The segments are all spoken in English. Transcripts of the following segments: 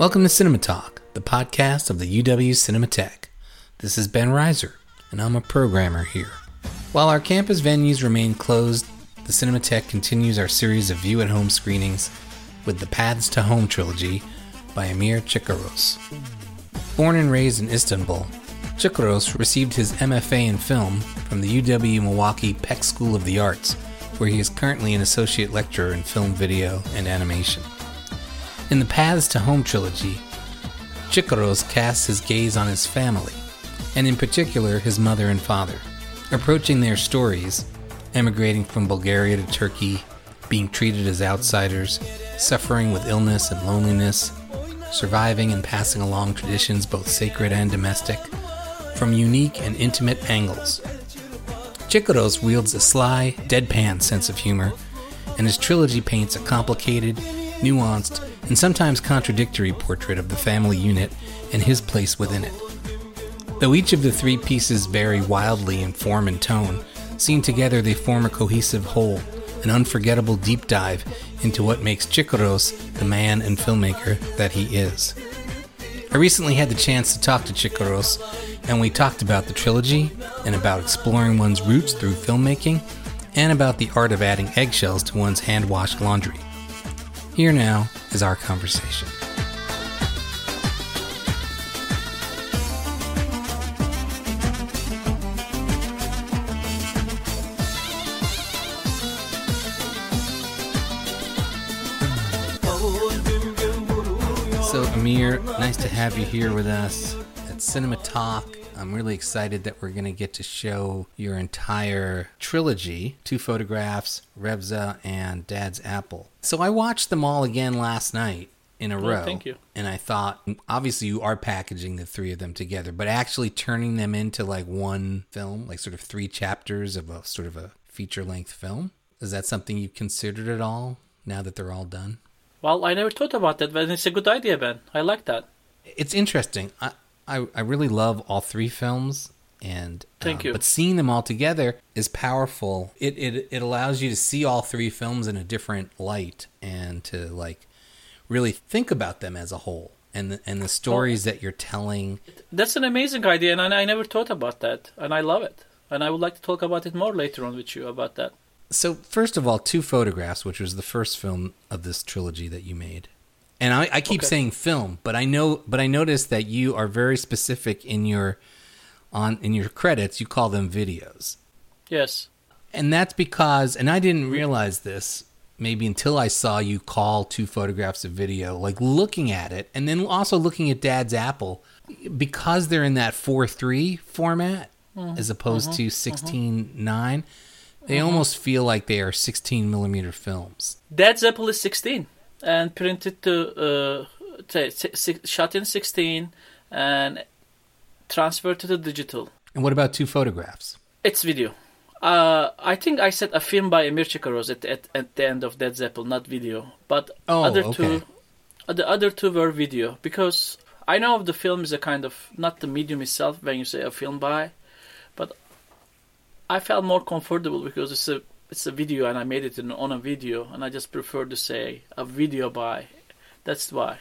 Welcome to Cinema Talk, the podcast of the UW Cinematheque. This is Ben Reiser, and I'm a programmer here. While our campus venues remain closed, the Cinematheque continues our series of view at home screenings with the Paths to Home trilogy by Amir Chikaros. Born and raised in Istanbul, Chikaros received his MFA in film from the UW Milwaukee Peck School of the Arts, where he is currently an associate lecturer in film, video, and animation. In the Paths to Home trilogy, Chikaros casts his gaze on his family, and in particular his mother and father, approaching their stories, emigrating from Bulgaria to Turkey, being treated as outsiders, suffering with illness and loneliness, surviving and passing along traditions both sacred and domestic, from unique and intimate angles. Chikaros wields a sly, deadpan sense of humor, and his trilogy paints a complicated, nuanced, and sometimes contradictory portrait of the family unit and his place within it. Though each of the three pieces vary wildly in form and tone, seen together they form a cohesive whole, an unforgettable deep dive into what makes Chikaros the man and filmmaker that he is. I recently had the chance to talk to Chikaros, and we talked about the trilogy and about exploring one's roots through filmmaking and about the art of adding eggshells to one's hand washed laundry. Here now is our conversation. So, Amir, nice to have you here with us at Cinema Talk. I'm really excited that we're going to get to show your entire trilogy two photographs, Revza, and Dad's Apple. So, I watched them all again last night in a Oh, row. thank you. And I thought, obviously, you are packaging the three of them together, but actually turning them into like one film, like sort of three chapters of a sort of a feature length film. Is that something you've considered at all now that they're all done? Well, I never thought about that, but it's a good idea, Ben. I like that. it's interesting. I, I I really love all three films, and Thank um, you. But seeing them all together is powerful. It it it allows you to see all three films in a different light and to like really think about them as a whole and the, and the stories that you're telling. That's an amazing idea, and I I never thought about that, and I love it. And I would like to talk about it more later on with you about that. So first of all, two photographs, which was the first film of this trilogy that you made. And I, I keep Okay. saying film, but I know, but I noticed that you are very specific in your on in your credits. You call them videos. Yes. And that's because, and I didn't realize this maybe until I saw you call two photographs of video, like looking at it, and then also looking at Dad's Apple, because they're in that 4 3 format mm-hmm. as opposed mm-hmm. to mm-hmm. 16 9, they almost feel like they are 16 millimeter films. Dad's Apple is 16 and printed to uh, say, si- si- shot in 16 and transferred to the digital. And what about two photographs? It's video. Uh, I think I said a film by Emir Chikaros at, at, at the end of Dead Apple, not video. But Oh, other okay. two, uh, the other two were video because I know the film is a kind of not the medium itself when you say a film by, but I felt more comfortable because it's a it's a video and I made it in, on a video and I just prefer to say a video by. That's why.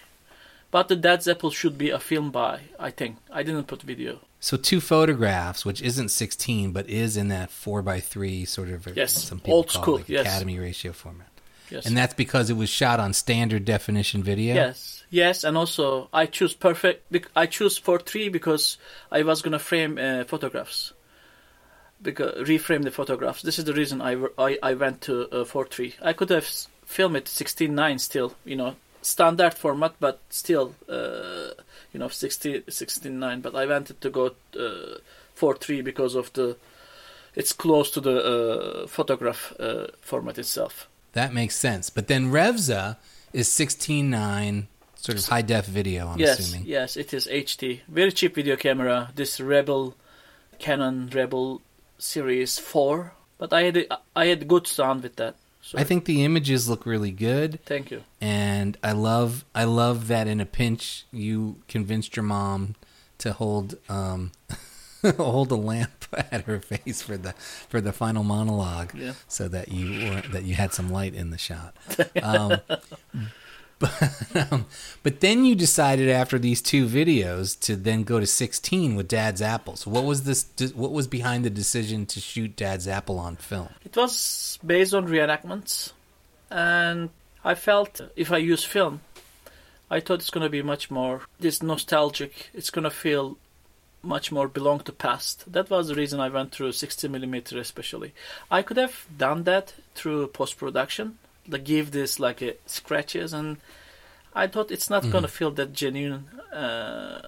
But the Dead Apple should be a film by. I think I didn't put video. So two photographs, which isn't 16, but is in that 4 by 3 sort of, Yes, some people old call it, school, like yes. Academy ratio format. Yes. And that's because it was shot on standard definition video? Yes, yes, and also I choose perfect. I choose for three because I was gonna frame uh, photographs, because reframe the photographs. This is the reason I I, I went to uh, for three. I could have filmed it sixteen nine still, you know, standard format, but still, uh, you know, 16, 16 9. But I wanted to go uh, for three because of the. It's close to the uh, photograph uh, format itself. That makes sense. But then Revza is 16.9, sort of high def video, I'm yes, assuming. yes, it is HD. Very cheap video camera. This Rebel, Canon Rebel Series Four. But I had I had good sound with that. So I think the images look really good, Thank you. and I love I love that in a pinch you convinced your mom to hold um, hold a lamp at her face for the for the final monologue, Yeah. so that you were, that you had some light in the shot. Um, But, um, but then you decided after these two videos to then go to 16 with Dad's Apple. So what was this? What was behind the decision to shoot Dad's Apple on film? It was based on reenactments, and I felt if I use film, I thought it's going to be much more this nostalgic. It's going to feel much more belong to past. That was the reason I went through 60 millimeter, especially. I could have done that through post production, like give this like a scratches, and I thought it's not Mhm. gonna feel that genuine. Uh,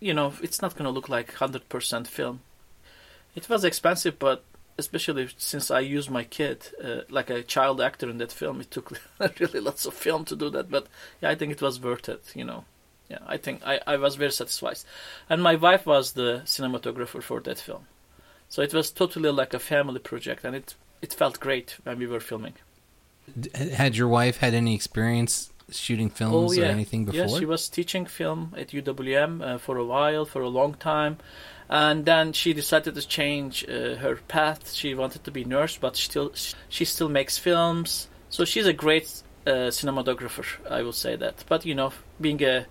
you know, it's not gonna look like 100% film. It was expensive, but especially since I used my kid uh, like a child actor in that film, it took really lots of film to do that. But yeah, I think it was worth it. You know, yeah, I think I, I was very satisfied. And my wife was the cinematographer for that film, so it was totally like a family project, and it it felt great when we were filming. Had your wife had any experience shooting films or anything before? Oh, Yes, she was teaching film at UWM uh, for a while, for a long time, and then she decided to change uh, her path. She wanted to be nurse, but still she still makes films. So she's a great uh, cinematographer, I will say that. But you know, being a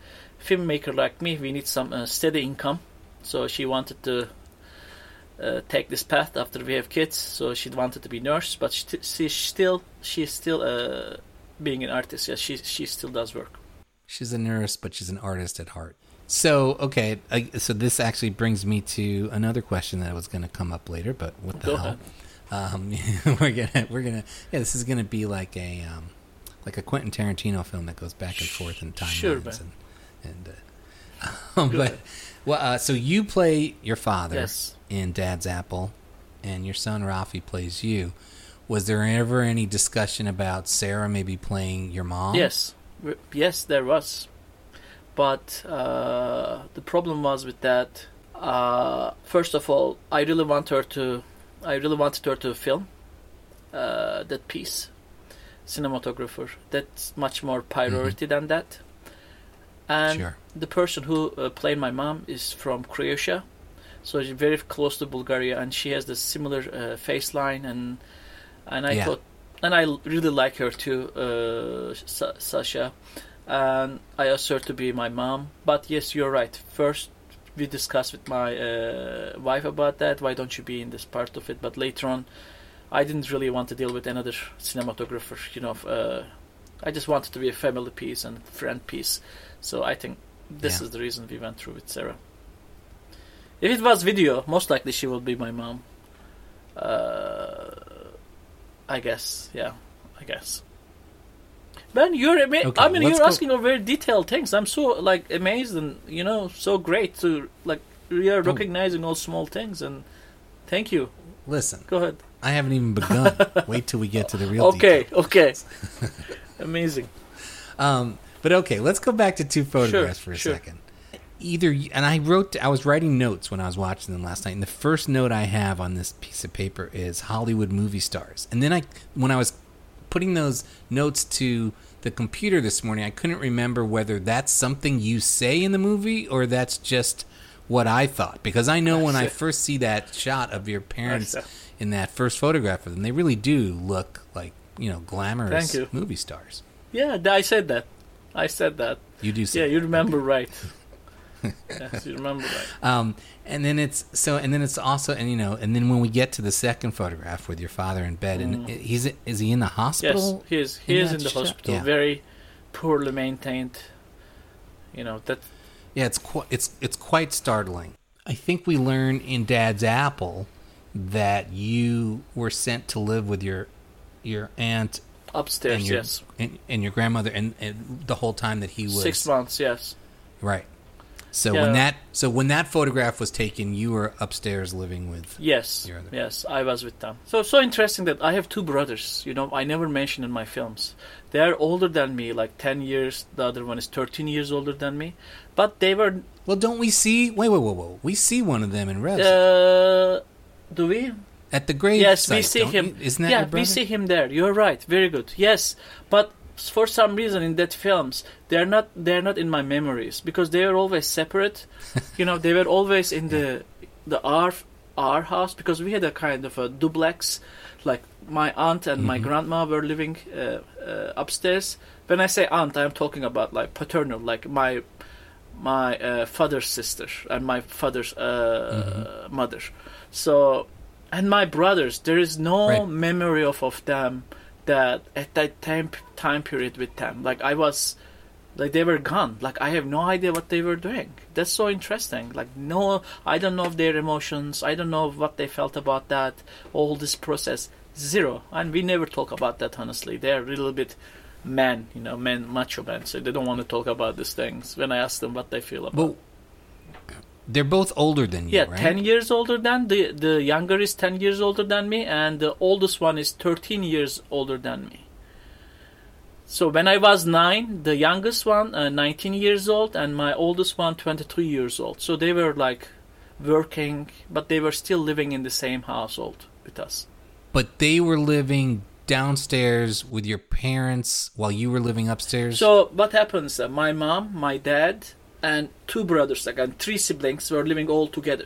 filmmaker like me, we need some uh, steady income. So she wanted to uh, take this path after we have kids. So she wanted to be nurse, but she, she still she's still uh, being an artist. Yes, she she still does work. She's a nurse, but she's an artist at heart. So okay, I, so this actually brings me to another question that was going to come up later, but what the Go hell? Um, we're gonna we're gonna yeah, this is gonna be like a um, like a Quentin Tarantino film that goes back and forth in timelines Sure, and and uh, but well, uh, so you play your father Yes. In Dad's Apple, and your son Rafi plays you. Was there ever any discussion about Sarah maybe playing your mom? Yes, yes, there was, but uh, the problem was with that. Uh, first of all, I really want her to, I really wanted her to film uh, that piece, cinematographer. That's much more priority than that. And Sure. the person who uh, played my mom is from Croatia, so she's very close to Bulgaria, and she has the similar uh, face line, and and I Yeah. thought, and I really like her too, uh, Sa- Sasha, and I asked her to be my mom. But yes, you're right. First, we discussed with my uh, wife about that. Why don't you be in this part of it? But later on, I didn't really want to deal with another cinematographer. You know, uh, I just wanted to be a family piece and friend piece. So I think this Yeah. is the reason we went through with Sarah. If it was video, most likely she would be my mom. Uh, I guess, yeah, I guess. Man, you're ama- Okay, I mean, you're go- asking of very detailed things. I'm so like amazed and you know so great to like Oh. recognizing all small things and thank you. Listen, Go ahead. I haven't even begun. Wait till we get to the real. Okay, detail. okay. Amazing. Um, but okay, let's go back to two photographs for a sure. second. Either, and I wrote, I was writing notes when I was watching them last night, and the first note I have on this piece of paper is Hollywood movie stars. And then I, when I was putting those notes to the computer this morning, I couldn't remember whether that's something you say in the movie or that's just what I thought. Because I know when I first see that shot of your parents in that first photograph of them, they really do look like you know glamorous movie stars. Yeah, I said that. I said that. You do Yeah, you remember right. Yes, you remember right. Um, and then it's so, and then it's also, and you know, and then when we get to the second photograph with your father in bed, and he's is he in the hospital? Yes, he is. He in is in the shot? hospital. Yeah. Very poorly maintained. You know that. Yeah, it's quite it's it's quite startling. I think we learn in Dad's Apple that you were sent to live with your your aunt Upstairs, and your yes. and, and your grandmother, and, and the whole time that he was Six months, yes. right. So Yeah. when that so when that photograph was taken, you were upstairs living with. Yes, Your other- yes, I was with them. So so interesting that I have two brothers. You know, I never mention in my films. They are older than me, like ten years. The other one is thirteen years older than me. But they were. Well, don't we see? Wait, wait, wait, wait. We see one of them in Revs Uh, do we? at the grave. yes, we see him. you? Isn't that yeah, we see him there. You're right. Very good. Yes, but for some reason in that films they're not they're not in my memories because they were always separate. you know, they were always in the the our our house because we had a kind of a duplex. Like my aunt and my Mhm. grandma were living uh, uh, upstairs. when I say aunt, I'm talking about like paternal, like my my uh, father's sister and my father's uh, mother. So, and my brothers, there is no Right. memory of of them that at that time time period with them. Like I was, like they were gone. Like I have no idea what they were doing. That's so interesting. Like no, I don't know their emotions. I don't know what they felt about that. All this process, zero. And we never talk about that. Honestly, they're a little bit men, you know, men, macho men. So they don't want to talk about these things. When I ask them what they feel about. Well, they're both older than you, Yeah, right? ten years older than the the younger is ten years older than me, and the oldest one is thirteen years older than me. So when I was nine, the youngest one, uh, nineteen years old, and my oldest one, twenty-three years old. So they were like working, but they were still living in the same household with us. But they were living downstairs with your parents while you were living upstairs. So what happens? Uh, my mom, my dad, and two brothers, and three siblings, were living all together.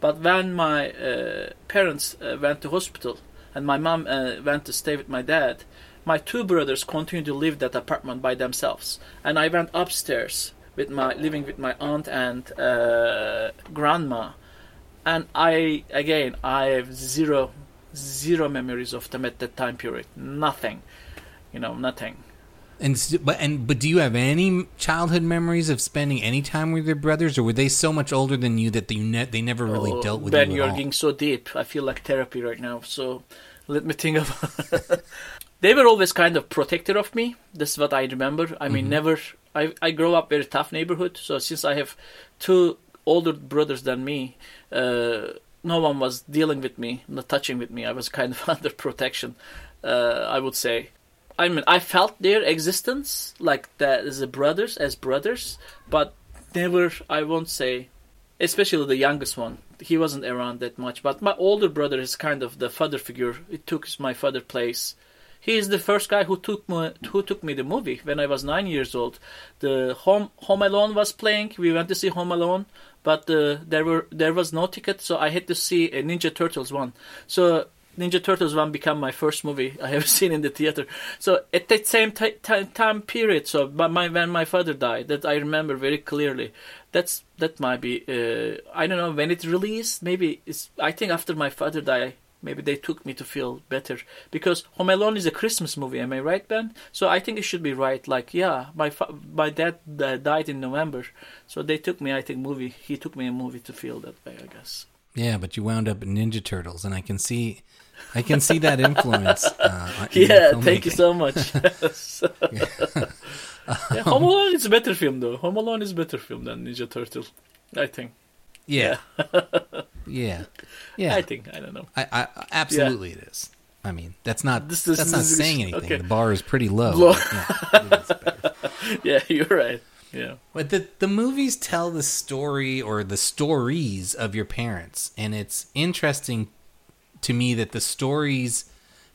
But when my uh, parents uh, went to hospital and my mom uh, went to stay with my dad, my two brothers continued to live that apartment by themselves, and I went upstairs with my living with my aunt and uh, grandma, and I again I have zero zero memories of them at that time period. Nothing, you know, nothing. And but and but do you have any childhood memories of spending any time with your brothers, or were they so much older than you that they ne- they never really Oh, dealt with Ben, you you're at all? getting so deep. I feel like therapy right now. So let me think of. they were always kind of protector of me. This is what I remember. I Mm-hmm. mean, never. I I grew up very tough neighborhood. So since I have two older brothers than me, uh, no one was dealing with me, not touching with me. I was kind of under protection. Uh, I would say. I mean, I felt their existence like that as brothers, as brothers, but never. I won't say especially the youngest one. He wasn't around that much, but my older brother is kind of the father figure. It took my father place. He is the first guy who took me who took me the movie when I was nine years old. The Home Home Alone was playing. We went to see Home Alone, but uh, there were there was no ticket, so I had to see a Ninja Turtles one. So Ninja Turtles one became my first movie I have seen in the theater. So at that same ti ti time period, so my when my father died, that I remember very clearly. That's that might be uh, I don't know when it released. Maybe it's I think after my father died. Maybe they took me to feel better because Home Alone is a Christmas movie. Am I right, Ben? So I think it should be right. Like, yeah, my fa- my dad uh, died in November, so they took me. I think movie. He took me a movie to feel that way. I guess. Yeah, but you wound up in Ninja Turtles, and I can see, I can see that influence. Uh, in Yeah, thank you so much. Yes. yeah, Home Alone is a better film though. Home Alone is a better film than Ninja Turtle. I think. Yeah, yeah, yeah. I think. I don't know. I, I absolutely it is. I mean, that's not This- this- that's not this is- saying anything. okay. The bar is pretty low. Low. yeah. Yeah, you're right. Yeah. But the the movies tell the story or the stories of your parents, and it's interesting to me that the stories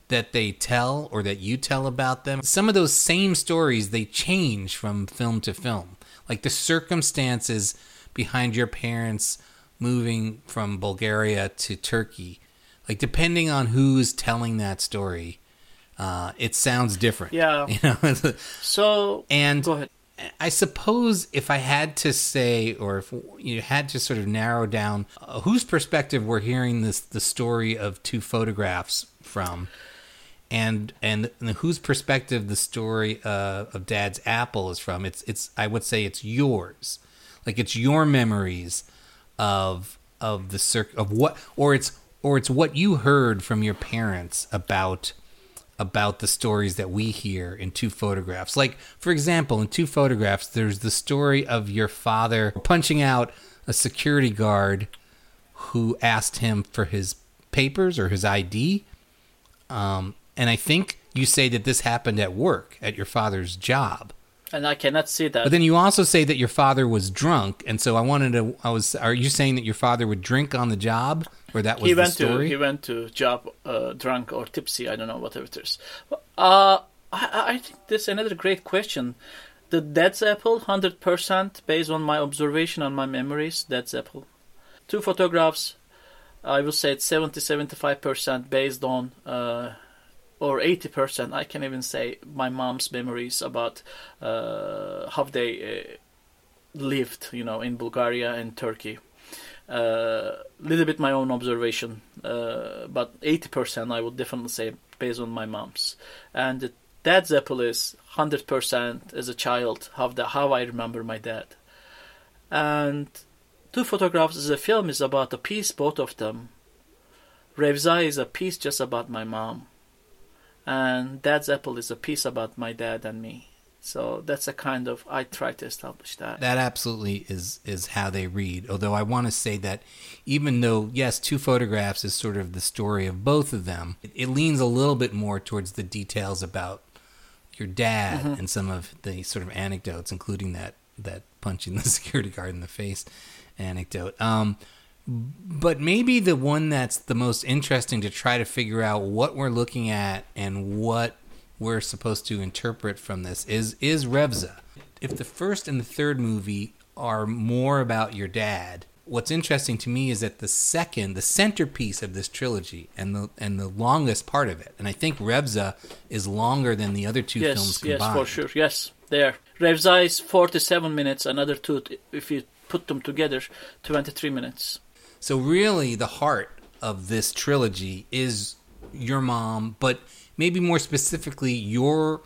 that they tell or that you tell about them, some of those same stories they change from film to film. Like the circumstances behind your parents moving from Bulgaria to Turkey, like depending on who's telling that story, uh, it sounds different. Yeah. you know. So and go ahead. I suppose if I had to say, or if you had to sort of narrow down uh, whose perspective we're hearing this the story of two photographs from, and and whose perspective the story uh, of Dad's apple is from, it's it's I would say it's yours, like it's your memories of of the circ of what, or it's or it's what you heard from your parents about about the stories that we hear in two photographs. Like, for example, in two photographs, there's the story of your father punching out a security guard who asked him for his papers or his ID. Um, and I think you say that this happened at work, at your father's job. And I cannot see that. But then you also say that your father was drunk, and so I wanted to. I was. Are you saying that your father would drink on the job, or that was he the went story? to he went to job uh, drunk or tipsy. I don't know whatever it is. Uh, I, I think this is another great question. The Dad's Apple, hundred percent based on my observation and my memories. Dad's Apple, two photographs. I would say it's 70 75 percent based on uh, or 80%, I can even say my mom's memories about uh, how they uh, lived, you know, in Bulgaria and Turkey. A uh, little bit my own observation, uh, but 80% I would definitely say based on my mom's. And dad's apple 100% as a child, how, the, how I remember my dad. And Two Photographs as a film is about a piece, both of them. Revza is a piece just about my mom. And Dad's Apple is a piece about my dad and me. So that's a kind of I try to establish that. That absolutely is is how they read. Although I want to say that even though yes, two photographs is sort of the story of both of them, it, it leans a little bit more towards the details about your dad mm-hmm. and some of the sort of anecdotes, including that that punching the security guard in the face anecdote. Um, but maybe the one that's the most interesting to try to figure out what we're looking at and what we're supposed to interpret from this is is Revza. If the first and the third movie are more about your dad, what's interesting to me is that the second, the centerpiece of this trilogy and the and the longest part of it, and I think Revza is longer than the other two yes, films combined. Yes, for sure. Yes, there. Revza is 47 minutes, another two if you put them together, 23 minutes. So really, the heart of this trilogy is your mom, but maybe more specifically your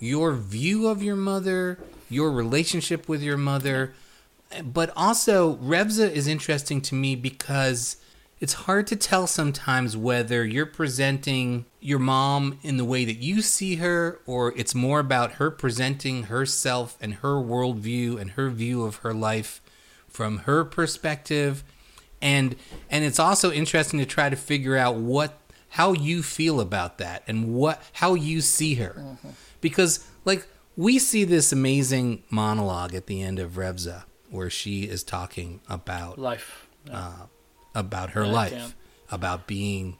your view of your mother, your relationship with your mother, but also Revza is interesting to me because it's hard to tell sometimes whether you're presenting your mom in the way that you see her, or it's more about her presenting herself and her worldview and her view of her life from her perspective and and it's also interesting to try to figure out what how you feel about that and what how you see her mm-hmm. because like we see this amazing monologue at the end of Revza where she is talking about life yeah. uh, about her yeah, life about being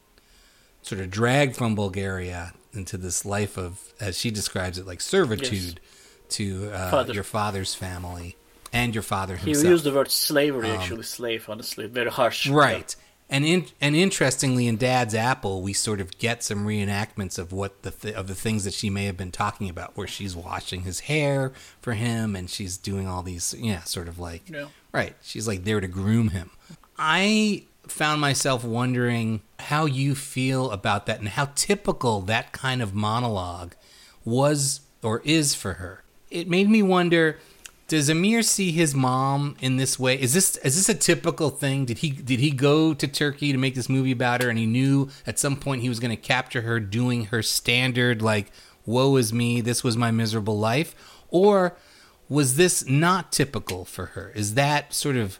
sort of dragged from Bulgaria into this life of as she describes it like servitude yes. to uh, Father. your father's family and your father himself. He used the word slavery, um, actually, slave, honestly, very harsh. Right. Yeah. And in, and interestingly, in Dad's Apple, we sort of get some reenactments of what the th- of the things that she may have been talking about, where she's washing his hair for him, and she's doing all these, yeah, sort of like, yeah. right. She's like there to groom him. I found myself wondering how you feel about that, and how typical that kind of monologue was or is for her. It made me wonder does Amir see his mom in this way? Is this is this a typical thing? Did he did he go to Turkey to make this movie about her, and he knew at some point he was going to capture her doing her standard like "Woe is me, this was my miserable life," or was this not typical for her? Is that sort of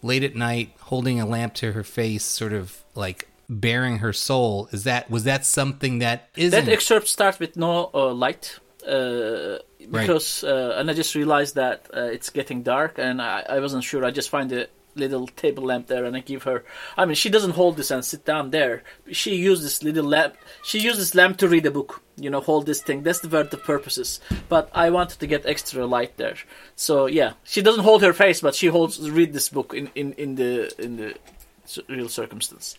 late at night holding a lamp to her face, sort of like baring her soul? Is that was that something that isn't? That excerpt starts with no uh, light. Uh, because right. uh, and I just realized that uh, it's getting dark and I, I wasn't sure. I just find a little table lamp there and I give her. I mean, she doesn't hold this and sit down there. She used this little lamp. She used this lamp to read a book. You know, hold this thing. That's the where the purposes. But I wanted to get extra light there. So yeah, she doesn't hold her face, but she holds read this book in in in the in the real circumstance.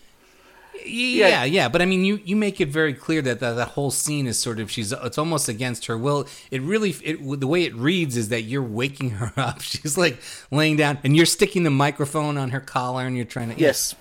Yeah, yeah, yeah, but I mean, you you make it very clear that that, that whole scene is sort of she's it's almost against her will. It really it the way it reads is that you're waking her up. She's like laying down, and you're sticking the microphone on her collar, and you're trying to yes.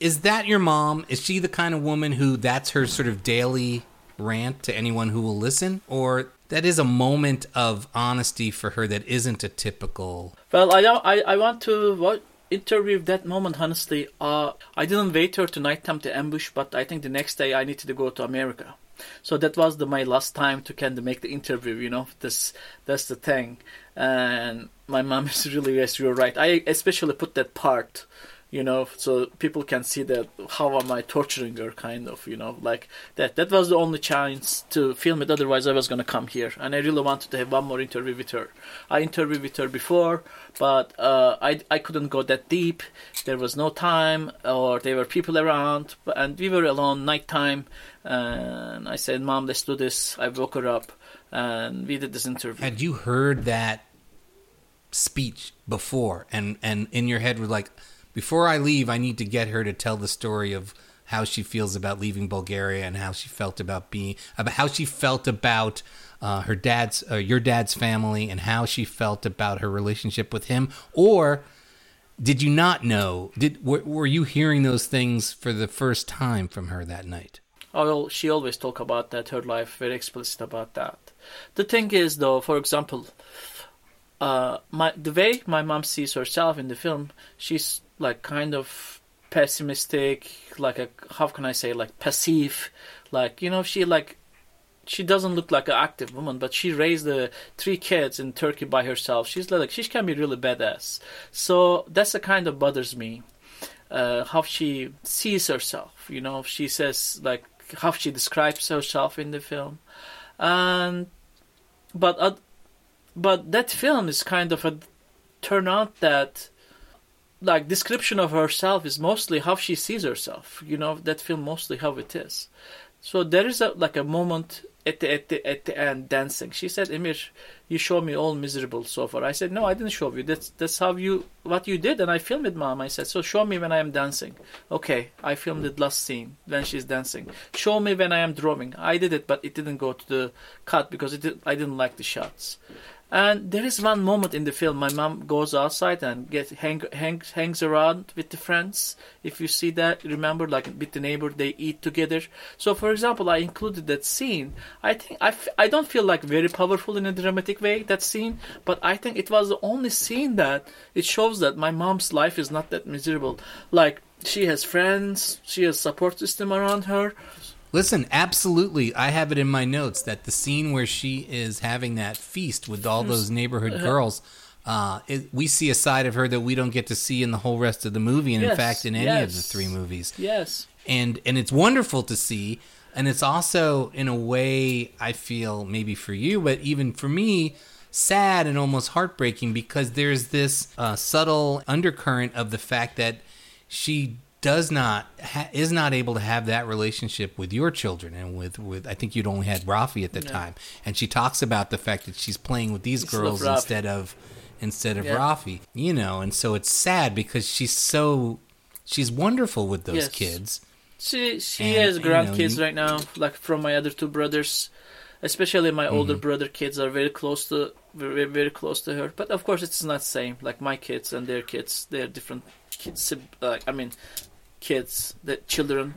Is that your mom? Is she the kind of woman who that's her sort of daily rant to anyone who will listen, or that is a moment of honesty for her that isn't a typical? Well, I don't I I want to what interview that moment honestly uh, i didn't wait her to nighttime to ambush but i think the next day i needed to go to america. So that was the, my last time to kind of make the interview you know this that's the thing. And my mom is really yes you're right. I especially put that part you know so people can see that how am i torturing her kind of you know like that that was the only chance to film it otherwise i was going to come here. And i really wanted to have one more interview with her. I interviewed with her before but uh, I, I couldn't go that deep. There was no time or there were people around and we were alone nighttime. And i said mom let's do this. I woke her up and we did this interview. Had you heard that speech before and and in your head were like before I leave, I need to get her to tell the story of how she feels about leaving Bulgaria and how she felt about being about how she felt about uh, her dad's uh, your dad's family and how she felt about her relationship with him. Or did you not know? Did were, were you hearing those things for the first time from her that night? Oh, well, she always talk about that her life very explicit about that. The thing is though for example uh my the way my mom sees herself in the film she's like kind of pessimistic like a how can i say like passive. Like you know she like she doesn't look like an active woman but she raised the three kids in turkey by herself. She's like she can be really badass. So that's the kind of bothers me uh how she sees herself you know? She says like how she describes herself in the film. And but uh, but that film is kind of a turn out that like description of herself is mostly how she sees herself you know that film mostly how it is. So there is a like a moment at the at the at the end dancing. She said emir you show me all miserable so far. I said no i didn't show you. That's that's how you what you did and i filmed it mom i said so show me when i am dancing. Okay i filmed the last scene when she's dancing. Show me when i am drawing i did it but it didn't go to the cut because it did, i didn't like the shots and there is one moment in the film my mom goes outside and gets hang, hang, hangs around with the friends. If you see that, remember like with the neighbor they eat together. So for example, I included that scene. I think I, f- I don't feel like very powerful in a dramatic way that scene, but I think it was the only scene that it shows that my mom's life is not that miserable. Like she has friends, she has support system around her. Listen, absolutely. I have it in my notes that the scene where she is having that feast with all those neighborhood girls, uh, it, we see a side of her that we don't get to see in the whole rest of the movie, and in fact, in any of the three movies. Yes. And and it's wonderful to see, and it's also in a way I feel maybe for you, but even for me. Sad and almost heartbreaking because there's this uh, subtle undercurrent of the fact that she does not ha- is not able to have that relationship with your children and with with I think you'd only had Rafi at the time and she talks about the fact that she's playing with these girls instead of instead of Yeah. Rafi you know and so it's sad because she's so she's wonderful with those Yes. kids She she And, has you know, grandkids right now, like from my other two brothers. Especially my older Mm-hmm. brother kids are very close to very very close to her. But of course, it's not the same. Like my kids and their kids, they're different kids. Like I mean, kids, the children.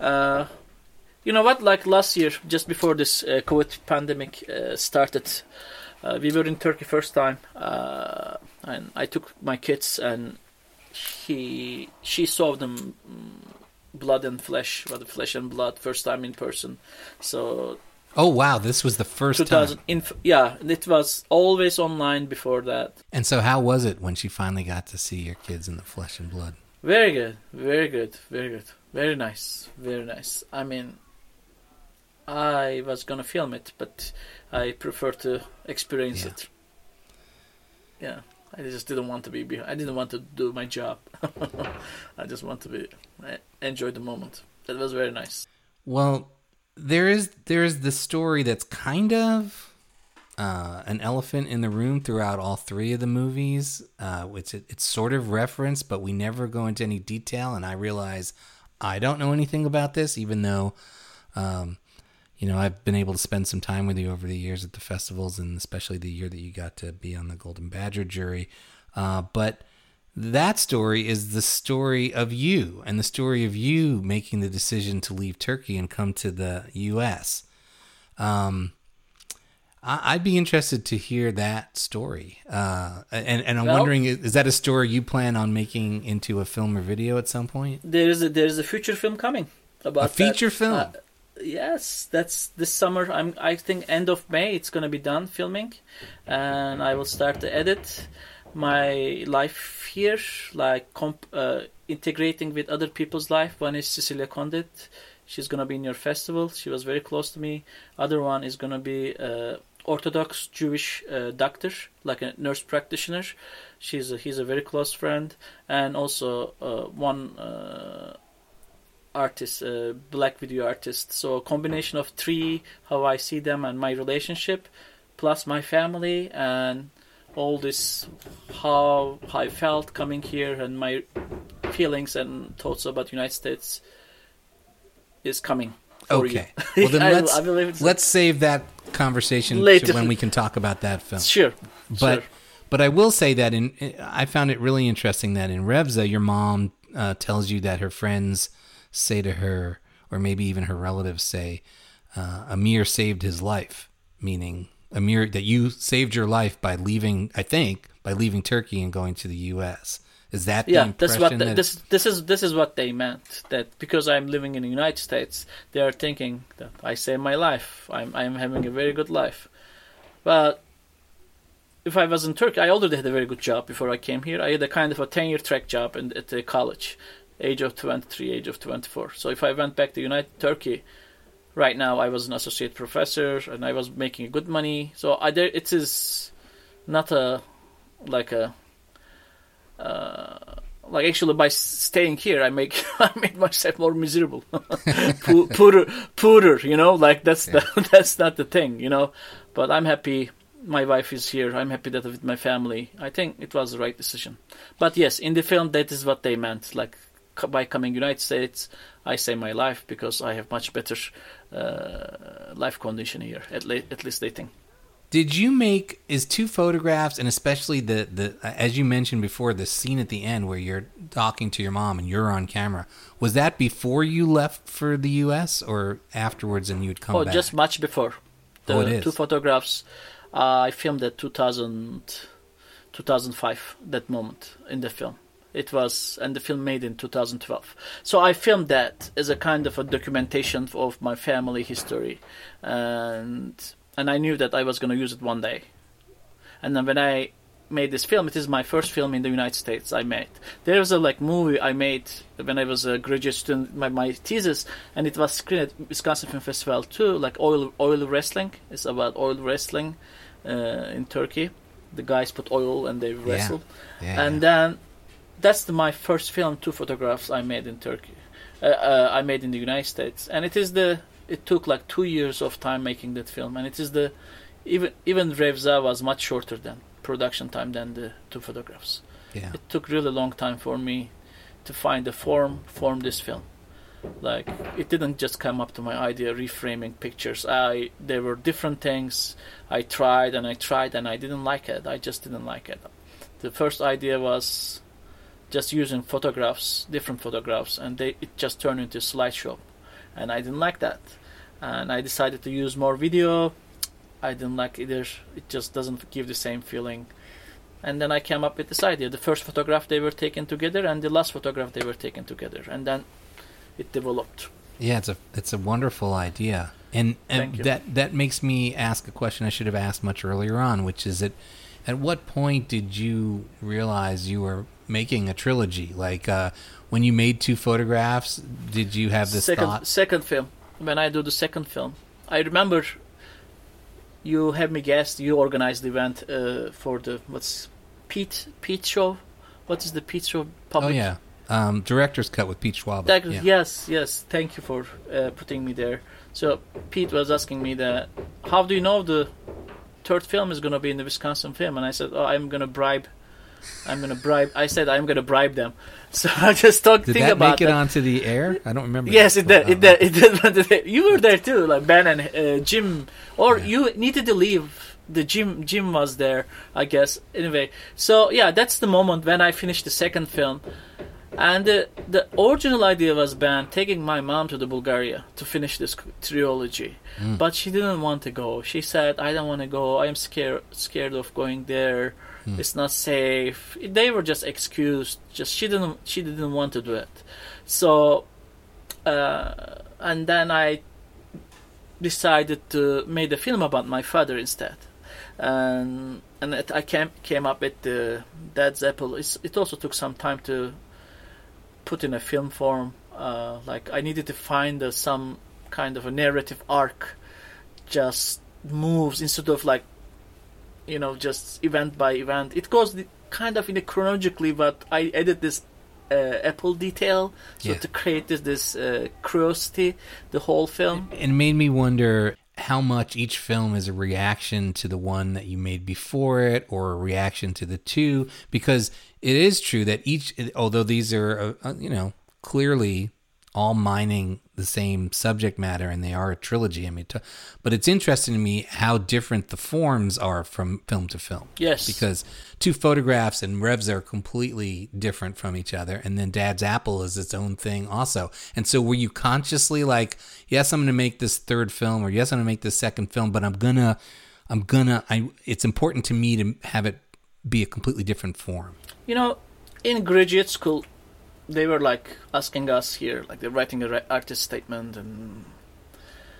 Uh, you know what? Like last year, just before this uh, COVID pandemic uh, started, uh, we were in Turkey first time, uh, and I took my kids, and he she saw them mm, blood and flesh, rather flesh and blood, first time in person. So oh wow this was the first 2000, time in, yeah, it was always online before that. and so how was it when she finally got to see your kids in the flesh and blood Very good, very good, very good, very nice, very nice. I mean, I was gonna film it, but I prefer to experience Yeah. it. Yeah, I just didn't want to be behind. I didn't want to do my job. I just want to be I enjoy the moment. That was very nice. Well, there is there is the story that's kind of uh, an elephant in the room throughout all three of the movies. Uh, it's it's sort of referenced, but we never go into any detail. And I realize I don't know anything about this, even though, um, you know, I've been able to spend some time with you over the years at the festivals, and especially the year that you got to be on the Golden Badger jury. Uh, but that story is the story of you and the story of you making the decision to leave Turkey and come to the U.S. Um, I'd be interested to hear that story. Uh, and, and I'm Well- wondering, is is that a story you plan on making into a film or video at some point? There is a there is a future film coming about A feature that. film? Uh, yes, that's this summer. I'm I think end of May it's gonna be done filming, and I will start to edit my life here, like comp, uh, integrating with other people's life. One is Cecilia Condit. She's gonna be in your festival. She was very close to me. Other one is gonna be uh, Orthodox Jewish uh, doctor, like a nurse practitioner. She's a, he's a very close friend, and also uh, one uh, artist, uh, black video artist. So a combination of three, how I see them and my relationship, plus my family and all this, how I felt coming here and my feelings and thoughts about United States is coming. Okay. Well, then let's let's save that conversation Later. to when we can talk about that film. Sure. But sure. but I will say that in I found it really interesting that in Revza, your mom uh, tells you that her friends say to her, or maybe even her relatives say, uh, Amir saved his life, meaning Amir that you saved your life by leaving. I think by leaving Turkey and going to the U.S. Is that the yeah that's what the, that- this this is this is what they meant that because i'm living in the united states they are thinking that i saved my life. I'm i'm having a very good life. But if i was in turkey i already had a very good job before i came here. I had a kind of a 10 year track job in, at the college age of 23 age of 24 so if i went back to united turkey right now i was an associate professor and i was making good money. So I, there, it is not a like a like actually by staying here i make i made myself more miserable. Po- poorer poorer you know? Like that's the, that's not the thing you know? But i'm happy my wife is here. I'm happy that with my family. I think it was the right decision. But yes in the film that is what they meant. Like by coming united states i save my life because i have much better uh, life condition here at, le- at least they think Did you make is two photographs and especially the the as you mentioned before the scene at the end where you're talking to your mom and you're on camera was that before you left for the U.S. or afterwards and you'd come back? oh, back? just much before. The Oh, it is. two photographs uh, I filmed at 2000, 2005, that moment in the film. It was, and the film made in 2012. So I filmed that as a kind of a documentation of my family history. And, and I knew that I was going to use it one day. And then when I made this film, it is my first film in the United States I made. There's a like movie I made when I was a graduate student, my, my thesis, and it was screened at Wisconsin Film Festival too, like oil oil wrestling. It's about oil wrestling uh, in Turkey. The guys put oil and they wrestle. yeah, and yeah. then that's the, my first film, two photographs I made in Turkey. Uh, uh, I made in the United States, and it is the. It took like two years of time making that film, and it is the even even Revza was much shorter than production time than the two photographs. yeah. It took really long time for me to find the form form this film. Like it didn't just come up to my idea reframing pictures. I there were different things I tried and I tried and I didn't like it. I just didn't like it. The first idea was just using photographs, different photographs, and they it just turned into a slideshow, and I didn't like that. And I decided to use more video. I didn't like either. It just doesn't give the same feeling. And then I came up with this idea. The first photograph they were taken together, and the last photograph they were taken together, and then it developed. Yeah, it's a it's a wonderful idea, and, and that that makes me ask a question I should have asked much earlier on, which is that at what point did you realize you were making a trilogy? Like uh, when you made two photographs, did you have this second thought? second film. When I do the second film, I remember you had me guest. You organized the event uh, for the what's Pete Pete show. What is the Pete show? Oh yeah, um, director's cut with Pete Schwab. That- yeah. Yes, yes. Thank you for uh, putting me there. So Pete was asking me that, how do you know the third film is going to be in the Wisconsin film? And I said, oh, I'm going to bribe. I'm to bribe. I said I'm to bribe them. So I just talk. Did think that about make it that. onto the air? I don't remember. Yes, it did. Oh, It did. It did. You were there too, like Ben and uh, Jim, or Yeah. you needed to leave. The Jim Jim was there, I guess. Anyway, so yeah, that's the moment when I finished the second film, and the the original idea was Ben taking my mom to the Bulgaria to finish this trilogy, Mm. but she didn't want to go. She said, "I don't want to go. I am scared scared of going there. Mm. It's not safe." They were just excused. Just she didn't she didn't want to do it. So uh, and then I decided to make a film about my father instead. And and it, I came came up with the Dad's Apple. It's, it also took some time to put in a film form. Uh, like I needed to find uh, some kind of a narrative arc, just moves instead of like, you know, just event by event. It goes kind of in a chronologically, but I added this uh, Apple detail so Yeah. to create this this uh, curiosity the whole film. It made me wonder how much each film is a reaction to the one that you made before it or a reaction to the two because it is true that each although these are uh, uh, you know clearly all mining the same subject matter and they are a trilogy. I mean, to, but it's interesting to me how different the forms are from film to film. Yes. Because two photographs and Revs are completely different from each other. And then Dad's Apple is its own thing also. And so were you consciously like, yes, I'm going to make this third film or yes, I'm going to make this second film, but I'm going to, I'm going to, I, it's important to me to have it be a completely different form. You know, in graduate school, they were like asking us here, like they're writing a artist statement, and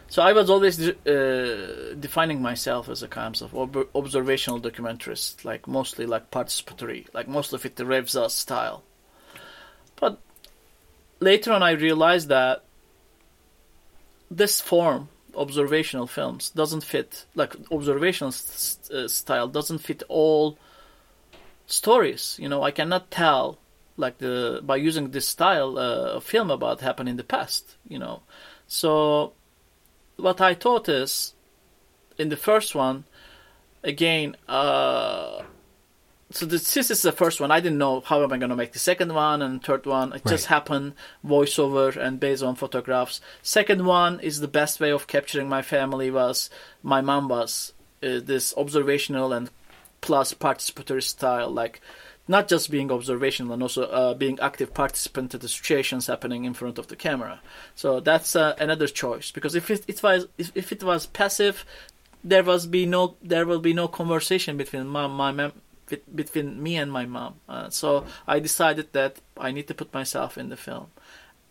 so I was always uh, defining myself as a kind of ob- observational documentarist, like mostly like participatory, like mostly fit the Revza style. But later on, I realized that this form, observational films, doesn't fit. Like observational st- uh, style doesn't fit all stories. You know, I cannot tell like the by using this style uh, of film about happened in the past. You know, so what I thought is in the first one, again. Uh, so this, this is the first one. I didn't know how am I going to make the second one and third one. It right. just happened, voiceover and based on photographs. Second one is the best way of capturing my family. Was my mom was uh, this observational and plus participatory style, like not just being observational and also uh, being active participant to the situations happening in front of the camera. So that's uh, another choice because if it, it was if, if, it was passive, there was be no there will be no conversation between my, my between me and my mom. Uh, so I decided that I need to put myself in the film,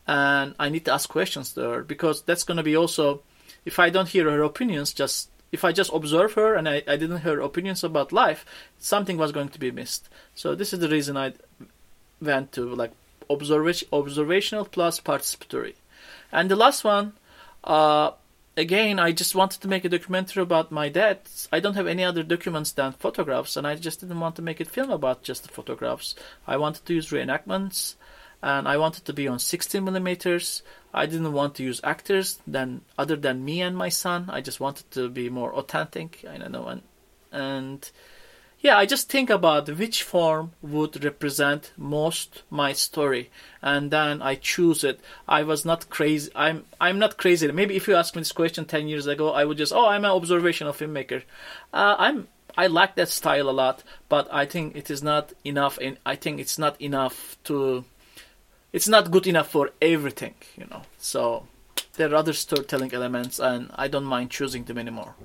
and I need to ask questions to her because that's going to be also if I don't hear her opinions, just if I just observe her and I, I didn't hear opinions about life, something was going to be missed. So this is the reason I went to like observation, observational plus participatory. And the last one, uh, again, I just wanted to make a documentary about my dad. I don't have any other documents than photographs, and I just didn't want to make a film about just the photographs. I wanted to use reenactments, and I wanted to be on 16 millimeters. I didn't want to use actors than other than me and my son. I just wanted to be more authentic. I don't know, and and yeah, I just think about which form would represent most my story, and then I choose it. I was not crazy. I'm I'm not crazy. Maybe if you asked me this question ten years ago, I would just oh I'm an observational filmmaker. Uh, I'm I like that style a lot, but I think it is not enough. And I think it's not enough to it's not good enough for everything, you know. So there are other storytelling elements, and I don't mind choosing them anymore.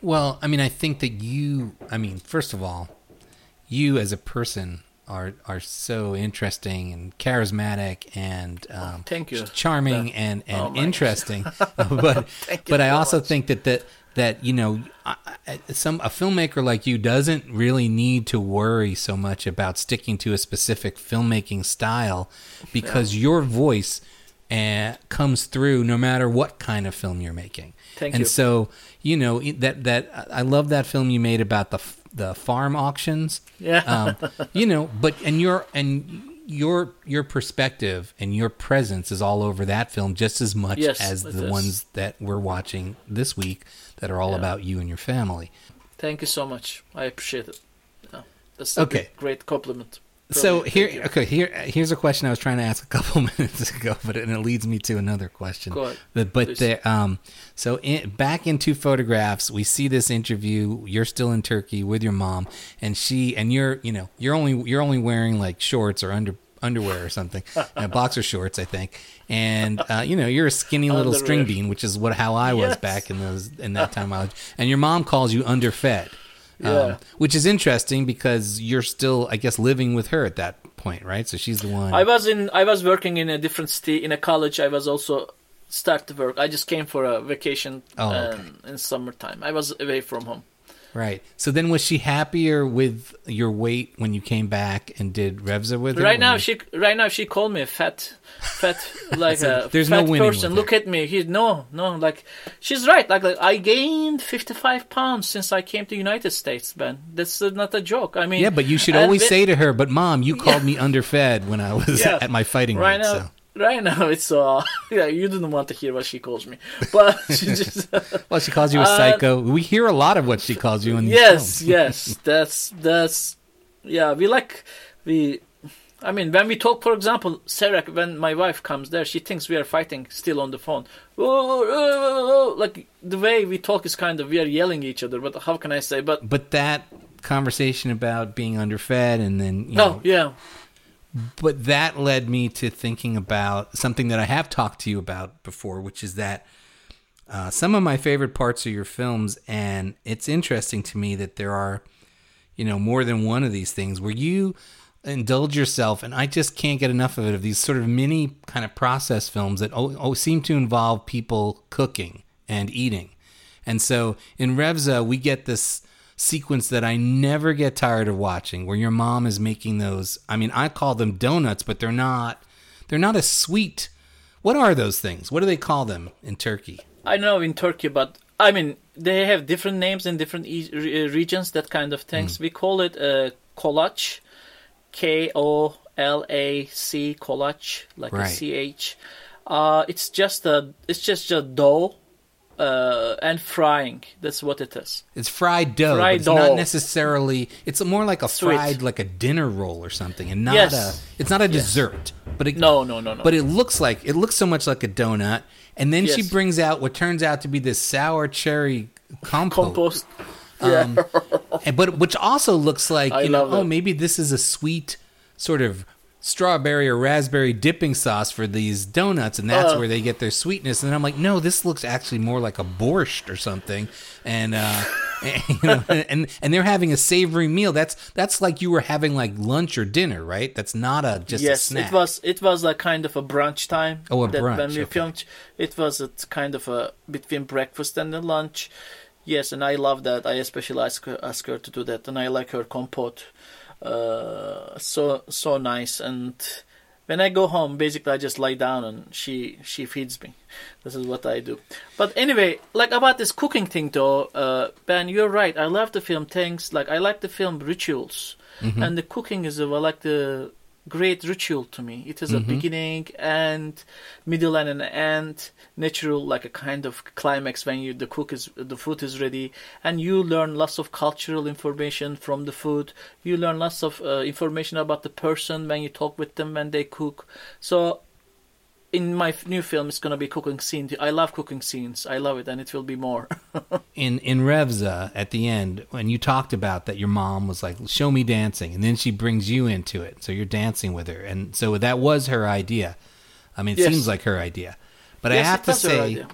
Well, I mean, I think that you, I mean, first of all, you as a person are are so interesting and charismatic and um, oh, thank you charming and and oh interesting but but I also much. think that that that you know some a filmmaker like you doesn't really need to worry so much about sticking to a specific filmmaking style because yeah. your voice uh, comes through no matter what kind of film you're making. Thank and you. so you know that that I love that film you made about the the farm auctions. Yeah. Um, you know, but and your and your your perspective and your presence is all over that film just as much yes, as the is. ones that we're watching this week that are all yeah. about you and your family. Thank you so much. I appreciate it. Yeah, that's okay. great compliment. So here, okay, here, here's a question I was trying to ask a couple minutes ago, but it, and it leads me to another question. Go ahead. But, but there, um, so in, back in two photographs, we see this interview. You're still in Turkey with your mom, and she, and you're, you know, you're only you're only wearing like shorts or under underwear or something, uh, boxer shorts, I think. And uh, you know, you're a skinny little string bean, which is what how I was yes. back in those in that time. And your mom calls you underfed, yeah. um, which is interesting because you're still, I guess, living with her at that point, right? So she's the one. I was in. I was working in a different state in a college. I was also start to work. I just came for a vacation oh, okay. um, in summertime. I was away from home. Right. So then, was she happier with your weight when you came back and did Revza with her? Right now, she right now she called me a fat, fat like so a there's fat no person. Look at me. He no no like she's right. Like, like I gained fifty five pounds since I came to the United States, Ben. That's not a joke. I mean, yeah, but you should always say to her, "But mom, you called yeah. me underfed when I was yeah. at my fighting right weight, now." So. Right now, it's uh, yeah. You didn't want to hear what she calls me, but she just. well, she calls you a uh, psycho. We hear a lot of what she calls you in these Yes, films. yes, that's that's yeah. We like we. I mean, when we talk, for example, Sarah, when my wife comes there, she thinks we are fighting still on the phone. Oh, oh, oh, like the way we talk is kind of we are yelling at each other. But how can I say? But But that conversation about being underfed and then you oh know, yeah, but that led me to thinking about something that I have talked to you about before, which is that uh, some of my favorite parts of your films, and it's interesting to me that there are, you know, more than one of these things where you indulge yourself, and I just can't get enough of it. Of these sort of mini kind of process films that oh, oh, seem to involve people cooking and eating, and so in Revza we get this sequence that I never get tired of watching where your mom is making those I mean I call them donuts but they're not they're not a sweet. What are those things? What do they call them in Turkey? I know in Turkey, but I mean they have different names in different e- regions. That kind of things. We call it uh, kolac, K O L A C kolac, like a Right. C H. Uh, it's just a it's just a dough uh, and frying. That's what it is. It's fried dough. Fried it's not necessarily it's more like a Sweet. fried like a dinner roll or something and not Yes. a it's not a dessert. But it No, no, no, no. but it looks like it looks so much like a donut and then she brings out what turns out to be this sour cherry compote. compost. Yeah. And, but which also looks like I you know oh it. maybe this is a sweet sort of strawberry or raspberry dipping sauce for these donuts and that's Uh. where they get their sweetness and i'm like no this looks actually more like a borscht or something and uh and, you know, and and they're having a savory meal that's that's like you were having like lunch or dinner right that's not a just a yes, snack it was. It was like kind of a brunch time. Oh, a brunch, When we okay. filmed, it was a kind of a between breakfast and the lunch. Yes, and I love that. I especially ask ask her to do that, and I like her compote. Uh, so so nice. And when I go home, basically I just lie down and she she feeds me. This is what I do. But anyway, like about this cooking thing though, uh, Ben, you're right. I love the film things. Like I like the film rituals, and the cooking is a, like the great ritual to me. It is a beginning and middle and an end, natural like a kind of climax when you the cook is the food is ready, and you learn lots of cultural information from the food. You learn lots of uh, information about the person when you talk with them when they cook. So. In my new film, it's gonna be cooking scenes. I love cooking scenes. I love it, and it will be more. in in Revza at the end when you talked about that your mom was like show me dancing and then she brings you into it so you're dancing with her and so that was her idea i mean it Yes. seems like her idea but i have to say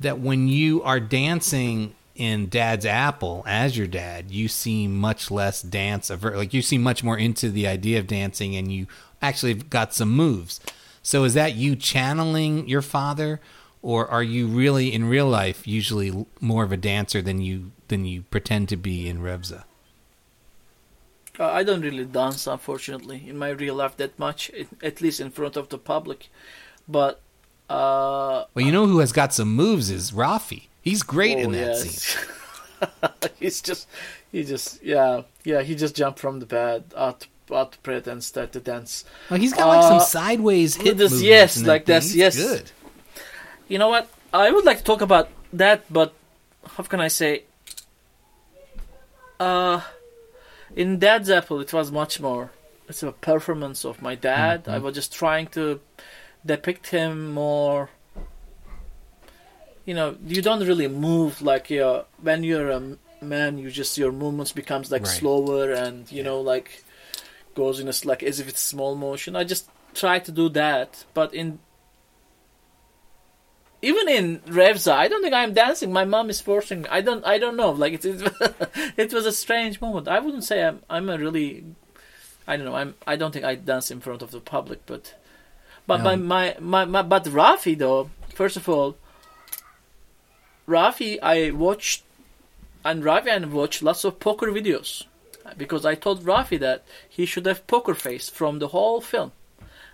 that when you are dancing in dad's apple as your dad you seem much less dance aver- like you seem much more into the idea of dancing and you actually have got some moves so is that you channeling your father or are you really in real life usually more of a dancer than you than you pretend to be in Revza? Uh, I don't really dance, unfortunately, in my real life that much, at least in front of the public. But uh, Well, you know who has got some moves is Rafi. He's great in oh, that yes. scene. he's just, he just, yeah, yeah, he just jumped from the bed out, bed and started to dance. Well, he's got like some Uh, sideways hit this- movements yes, that like He's yes. good. You know what? I would like to talk about that, but how can I say? Uh, in Dad's Apple, it was much more. It's a performance of my dad. I was just trying to depict him more. You know, you don't really move like you when you're a man. You just your movements becomes like Right. slower and you know like goes in a like as if it's small motion. I just try to do that, but in even in Revza, I don't think I'm dancing. My mom is forcing me. I don't. I don't know. Like it, it, it was a strange moment. I wouldn't say I'm. I'm a really. I don't know. I'm. I don't think I dance in front of the public, but, but No. my, my my my but Rafi though. First of all, Rafi, I watched, and Rafi and watched lots of poker videos, because I told Rafi that he should have poker face from the whole film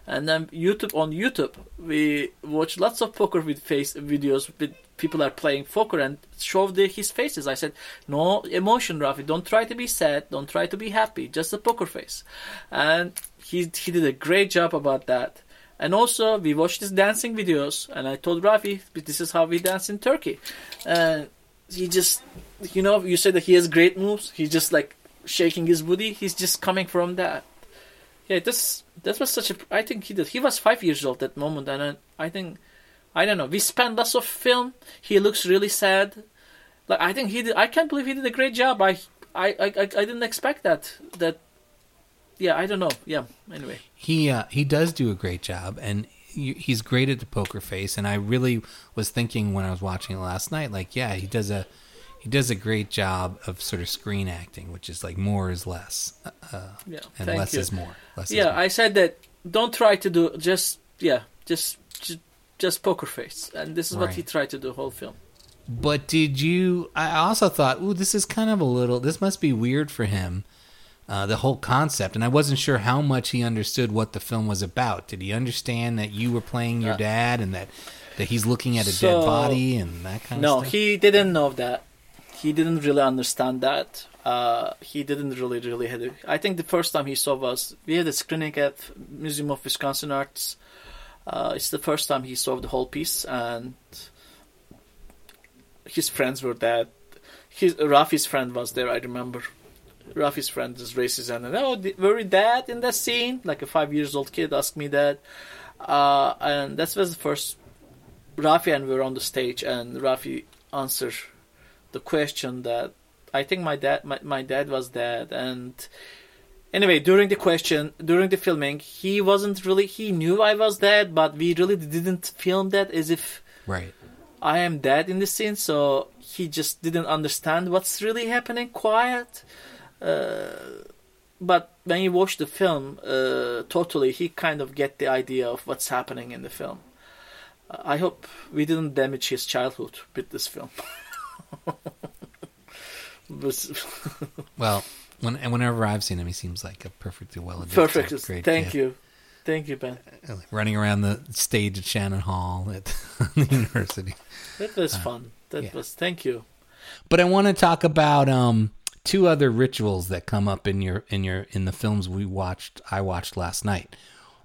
and then YouTube on YouTube we watch lots of poker with face videos with people are playing poker and show the, his faces. I said, no emotion, Rafi. Don't try to be sad. Don't try to be happy. Just a poker face, and he he did a great job about that. And also we watched his dancing videos, and I told Rafi this is how we dance in Turkey, and he just you know you said that he has great moves. He just like shaking his booty. He's just coming from that Yeah, this that was such a. I think he did. He was five years old at that moment, and I, I think, I don't know. We spent lots of film. He looks really sad. Like I think he did. I can't believe he did a great job. I, I, I, I didn't expect that. That. Yeah, I don't know. Yeah. Anyway. He uh, he does do a great job, and he- he's great at the poker face. And I really was thinking when I was watching it last night, like, yeah, he does a he does a great job of sort of screen acting, which is like more is less, uh, Yeah. and less you. is more. Less Yeah, is more. I said that. Don't try to do just. Yeah, just just, just poker face, and this is what he tried to do whole film. But did you? I also thought, ooh, this is kind of a little. This must be weird for him. Uh, the whole concept, and I wasn't sure how much he understood what the film was about. Did he understand that you were playing your Uh, dad, and that that he's looking at a So- dead body and that kind No, of stuff? No, he didn't know that. He didn't really understand that. Uh, he didn't really, really had. A, I think the first time he saw was we had a screening at Museum of Wisconsin Arts. Uh, it's the first time he saw the whole piece, and his friends were there. His Rafi's friend was there. I remember. Rafi's friend is racist, and oh, were you dad in that scene? Like a five years old kid asked me that, uh, and that was the first Rafi and we were on the stage, and Rafi answered the question that I think my dad, my, my dad was dead, and anyway, during the question, during the filming, he wasn't really, he knew I was dead, but we really didn't film that as if right. I am dead in the scene, so he just didn't understand what's really happening. Quiet. Uh, but when you watch the film, uh, totally, he kind of get the idea of what's happening in the film. I hope we didn't damage his childhood with this film. Well, when and whenever I've seen him, he seems like a perfectly well Perfect. Great Thank kid. you. Thank you, Ben. Like running around the stage at Shannon Hall at the university. That was fun. That Uh, yeah. was. Thank you. But I want to talk about um, two other rituals that come up in your in your in the films we watched. I watched last night.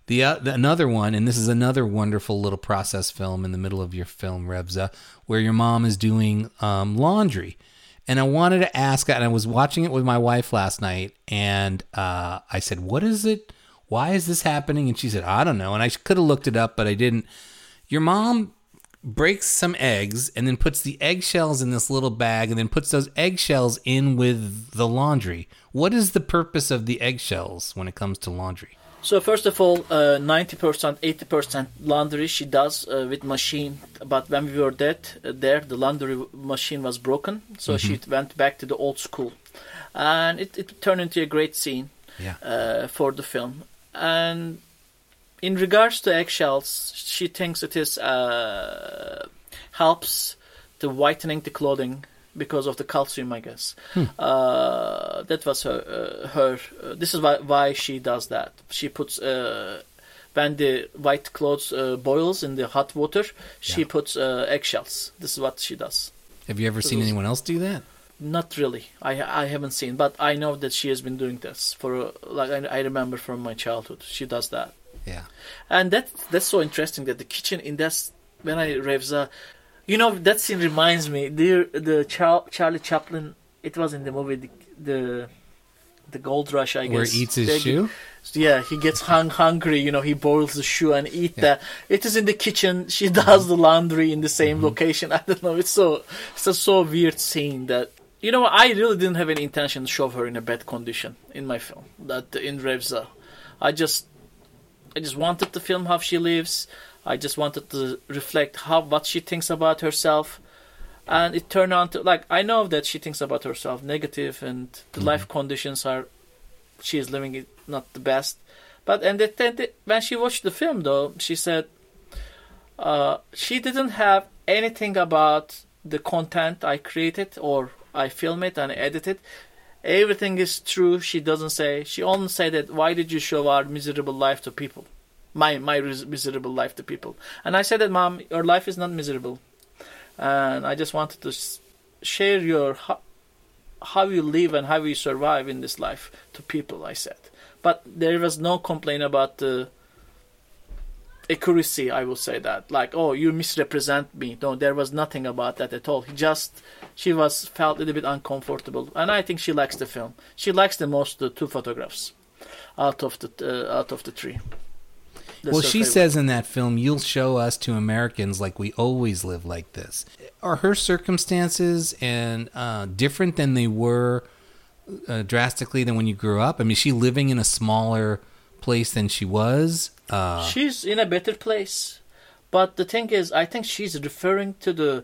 The, uh, the another one, and this is another wonderful little process film in the middle of your film, Revza, where your mom is doing um, laundry. And I wanted to ask, and I was watching it with my wife last night, and uh, I said, "What is it? Why is this happening?" And she said, "I don't know." And I could have looked it up, but I didn't. Your mom breaks some eggs and then puts the eggshells in this little bag and then puts those eggshells in with the laundry. What is the purpose of the eggshells when it comes to laundry? So first of all, uh, ninety percent, eighty percent laundry she does uh, with machine. But when we were dead, uh, there the laundry machine was broken, so she went back to the old school, and it, it turned into a great scene Yeah. uh, for the film. And in regards to eggshells, she thinks it is uh, helps to whitening the clothing because of the calcium, I guess. Uh, that was her. Uh, her. Uh, this is why, why she does that. She puts uh, when the white clothes uh, boils in the hot water, she Yeah. puts uh, eggshells. This is what she does. Have you ever seen Those- anyone else do that? Not really. I I haven't seen, but I know that she has been doing this for like I, I remember from my childhood. She does that, Yeah. and that that's so interesting that the kitchen in that when I Revza, you know that scene reminds me the the Char- Charlie Chaplin. It was in the movie the the, the Gold Rush. I guess Where he eats his They- shoe? Yeah, he gets hung hungry. You know, he boils the shoe and eat Yeah. that. It is in the kitchen. She does the laundry in the same mm-hmm. location. I don't know. It's so it's a so weird scene that you know. I really didn't have any intention to show her in a bad condition in my film. That in Revza, I just I just wanted to film how she lives. I just wanted to reflect how what she thinks about herself. And it turned out to like I know that she thinks about herself negative and the life conditions are she is living it not the best. But and that- when she watched the film, though, she said uh, she didn't have anything about the content I created or I film it and edit it. Everything is true. She doesn't say. She only said that. Why did you show our miserable life to people? My my miserable life to people. And I said that, Mom, your life is not miserable. And I just wanted to share your ho- how you live and how you survive in this life to people. I said, but there was no complaint about the accuracy. I will say that, like, oh, you misrepresent me. No, there was nothing about that at all. He just she was felt a little bit uncomfortable, and I think she likes the film. She likes the most the two photographs. out of the uh, out of the tree. That's well, she favorite. says in that film, "You'll show us to Americans like we always live like this." Are her circumstances and uh, different than they were uh, drastically than when you grew up? I mean, is she living in a smaller place than she was? Uh, she's in a better place. But the thing is, I think she's referring to the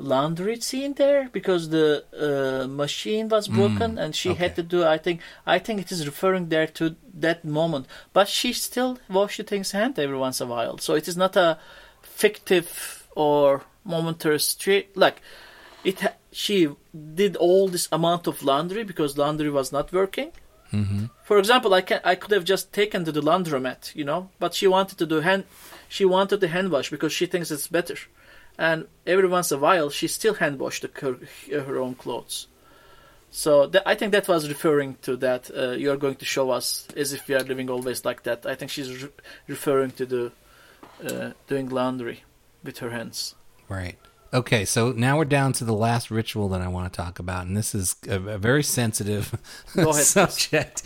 laundry scene there because the uh, machine was broken and she Mm, okay. had to do. I think I think it is referring there to that moment. But she still washes things hand every once in a while, so it is not a fictive or momentary street like it. Ha- she did all this amount of laundry because laundry was not working. mhm. For example, I can I could have just taken to the laundromat, you know, but she wanted to do hand, she wanted the hand wash because she thinks it's better, and every once in a while she still hand washed her, her own clothes. So I think that was referring to that. Uh, you are going to show us as if we are living always like that. I think she's re- referring to the uh, doing laundry with her hands. Right. Okay, so now we're down to the last ritual that I want to talk about, and this is a, a very sensitive Go ahead, subject.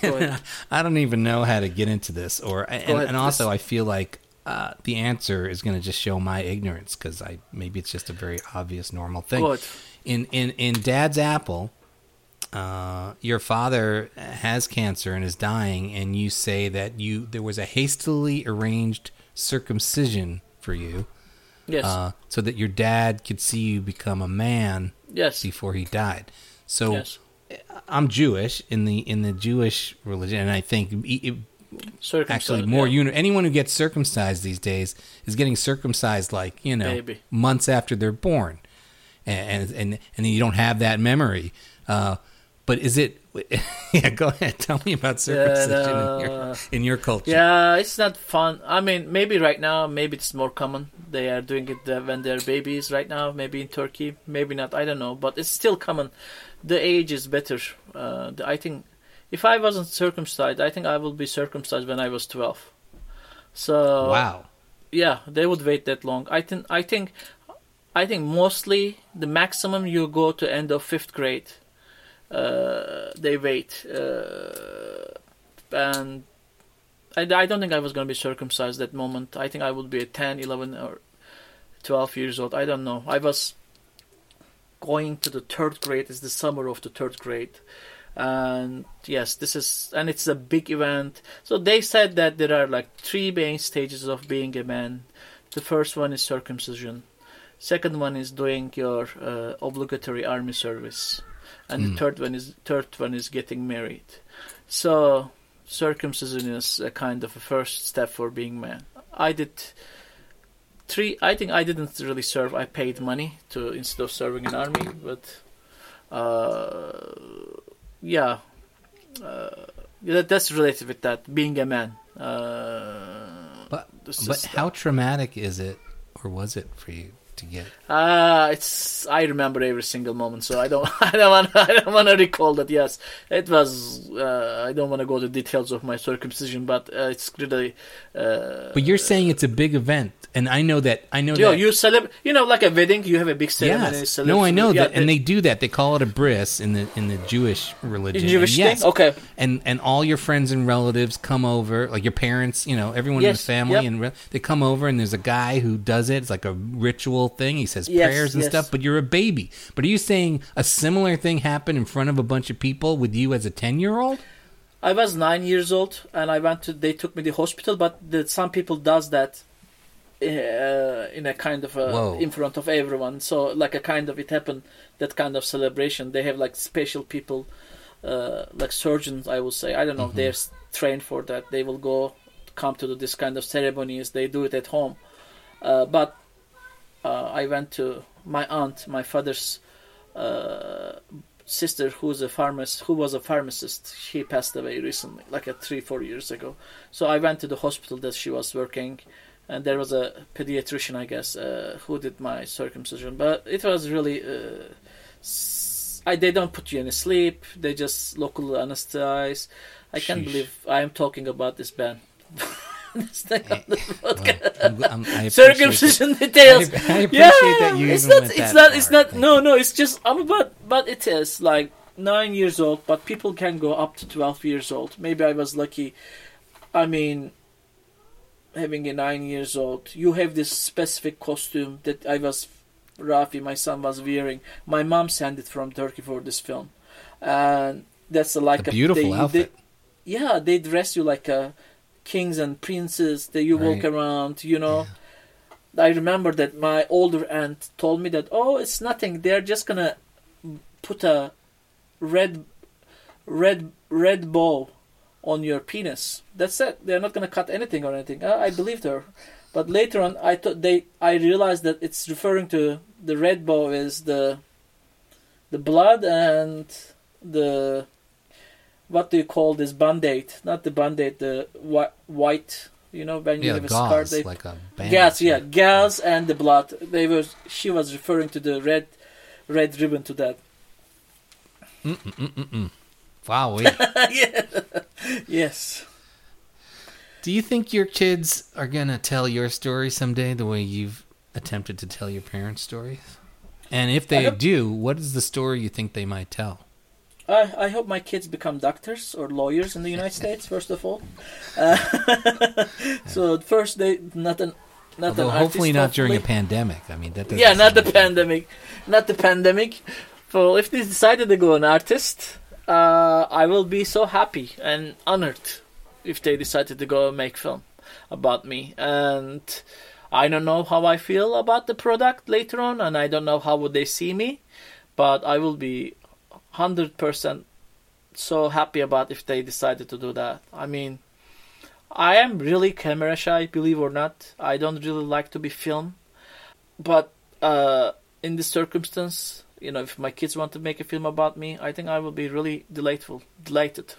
Go ahead. I don't even know how to get into this, or and, and also. I feel like uh, the answer is going to just show my ignorance because I maybe it's just a very obvious normal thing. In in in Dad's apple, uh, your father has cancer and is dying, and you say that you there was a hastily arranged circumcision for you Yes. uh, so that your dad could see you become a man yes. before he died. So Yes. I'm Jewish in the in the Jewish religion, and I think actually more yeah. uni- anyone who gets circumcised these days is getting circumcised like you know Baby. months after they're born, and and and you don't have that memory. Uh, but is it? Yeah, go ahead. Tell me about circumcision in, your, in your culture. Yeah, it's not fun. I mean, maybe right now, maybe it's more common. They are doing it uh, when they're babies right now. Maybe in Turkey, maybe not. I don't know, but it's still common. The age is better. Uh, I think if I wasn't circumcised, I think I will be circumcised when I was twelve. So Wow. yeah, they would wait that long. I think. I think. I think mostly the maximum you go to end of fifth grade. Uh, they wait, uh, and I, I don't think I was going to be circumcised that moment. I think I would be at 10, 11, or 12 years old. I don't know. I was going to the third grade. It's the summer of the third grade. And yes, this is, and it's a big event. So they said that there are like three main stages of being a man. The first one is circumcision. Second one is doing your uh, obligatory army service, and the Mm. third one is third one is getting married. So circumcision is a kind of a first step for being man. I did three. I think I didn't really serve. I paid money to instead of serving in army, but uh, yeah, uh, that, that's related with that being a man. Uh, But but how traumatic is it, or was it for you to get? Uh, it's I remember every single moment, so I don't I don't want I don't want to recall that. Yes, it was. Uh, I don't want to go to details of my circumcision, but uh, it's really. Uh, But you're saying it's a big event, and I know that. I know yo, that. you celeb, you know, like a wedding, you have a big ceremony. Yes. celeb- No, I know yeah, that, and they do that. They call it a bris in the in the Jewish religion. In Jewish and yes, thing? Okay. And and all your friends and relatives come over, like your parents, you know, everyone in the family, yep. and re- they come over, and there's a guy who does it. It's like a ritual thing. He says Yes, prayers and yes. stuff. But you're a baby. But are you saying a similar thing happened in front of a bunch of people with you as a ten year old? I was nine years old, and I went to. They took me to the hospital, but the, some people does that uh, in a kind of a, Whoa. in front of everyone. So like a kind of it happened that kind of celebration. They have like special people, uh, like surgeons. I would say I don't know. if They're trained for that. They will go come to do this kind of ceremonies. They do it at home, uh, but I went to my aunt, my father's uh, sister, who's a pharmacist, who was a pharmacist. She passed away recently, like a three, four years ago. So I went to the hospital that she was working, and there was a pediatrician, I guess, uh, who did my circumcision. But it was really, uh, I, they don't put you in sleep. They just local anesthetize. I can't Sheesh. believe I am talking about this Ben. Eh, this thing on the Well, podcast. I'm- I'm- circumcision details. I- I yeah, that you it's not. It's not. It's not. No, no. It's just. I'm about, but it is like nine years old, but people can go up to twelve years old. Maybe I was lucky. I mean, having a nine years old, you have this specific costume that I was, Rafi, my son was wearing. My mom sent it from Turkey for this film, and that's a, like a beautiful they, outfit. They, yeah, they dress you like a kings and princes. That you walk around, you know. I remember that my older aunt told me that oh, it's nothing. They're just gonna put a red, red, red bow on your penis. That's it. They're not gonna cut anything or anything. Uh, I believed her, but later on, I thought they. I realized that it's referring to the red bow is the, the blood and the, what do you call this band-aid? Not the band-aid. The whi- white. You know when you Yeah, have a scar. gauze, They, like a band. gas, yeah, gas and the blood. They were. She was referring to the red, red ribbon to that. Mm-mm-mm-mm. Wow. yeah. Yes. Do you think your kids are gonna tell your story someday the way you've attempted to tell your parents' stories? And if they do, what is the story you think they might tell? I, I hope my kids become doctors or lawyers in the United States. First of all, uh, so first they not an not Although an hopefully not during a pandemic. I mean, that doesn't Yeah, not the sound- pandemic, not the pandemic. So if they decided to go an artist, uh, I will be so happy and honored if they decided to go make film about me. And I don't know how I feel about the product later on, and I don't know how would they see me, but I will be hundred percent so happy about if they decided to do that. I mean, I am really camera shy, believe or not. I don't really like to be filmed, but uh, in this circumstance, you know, if my kids want to make a film about me, I think I will be really delightful, delighted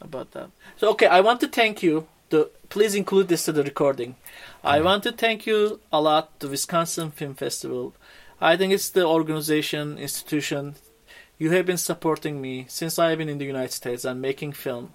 about that. So, okay, I want to thank you. To, please include this to the recording. I want to thank you a lot to Wisconsin Film Festival. I think it's the organization, institution. You have been supporting me since I've been in the United States and making film.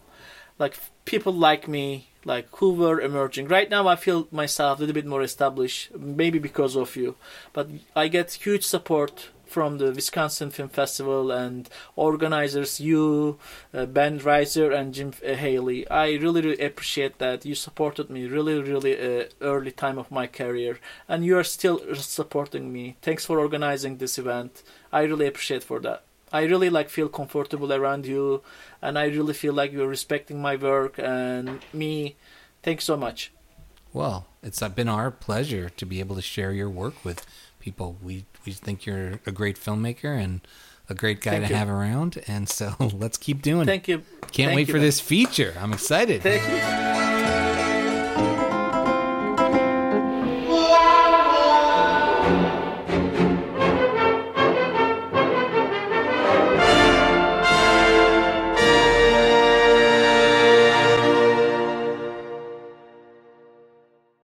Like people like me, like who were emerging. Right now, I feel myself a little bit more established, maybe because of you. But I get huge support from the Wisconsin Film Festival and organizers, you, uh, Ben Reiser, and Jim uh, Healy. I really, really appreciate that you supported me really, really uh, early time of my career, and you are still supporting me. Thanks for organizing this event. I really appreciate for that. I really like feel comfortable around you, and I really feel like you're respecting my work and me. Thanks so much. Well, it's uh, been our pleasure to be able to share your work with people. We we think you're a great filmmaker and a great guy Thank to you. have around, and so let's keep doing Thank you. Can't Thank wait you, for man. this feature. I'm excited. Thank you.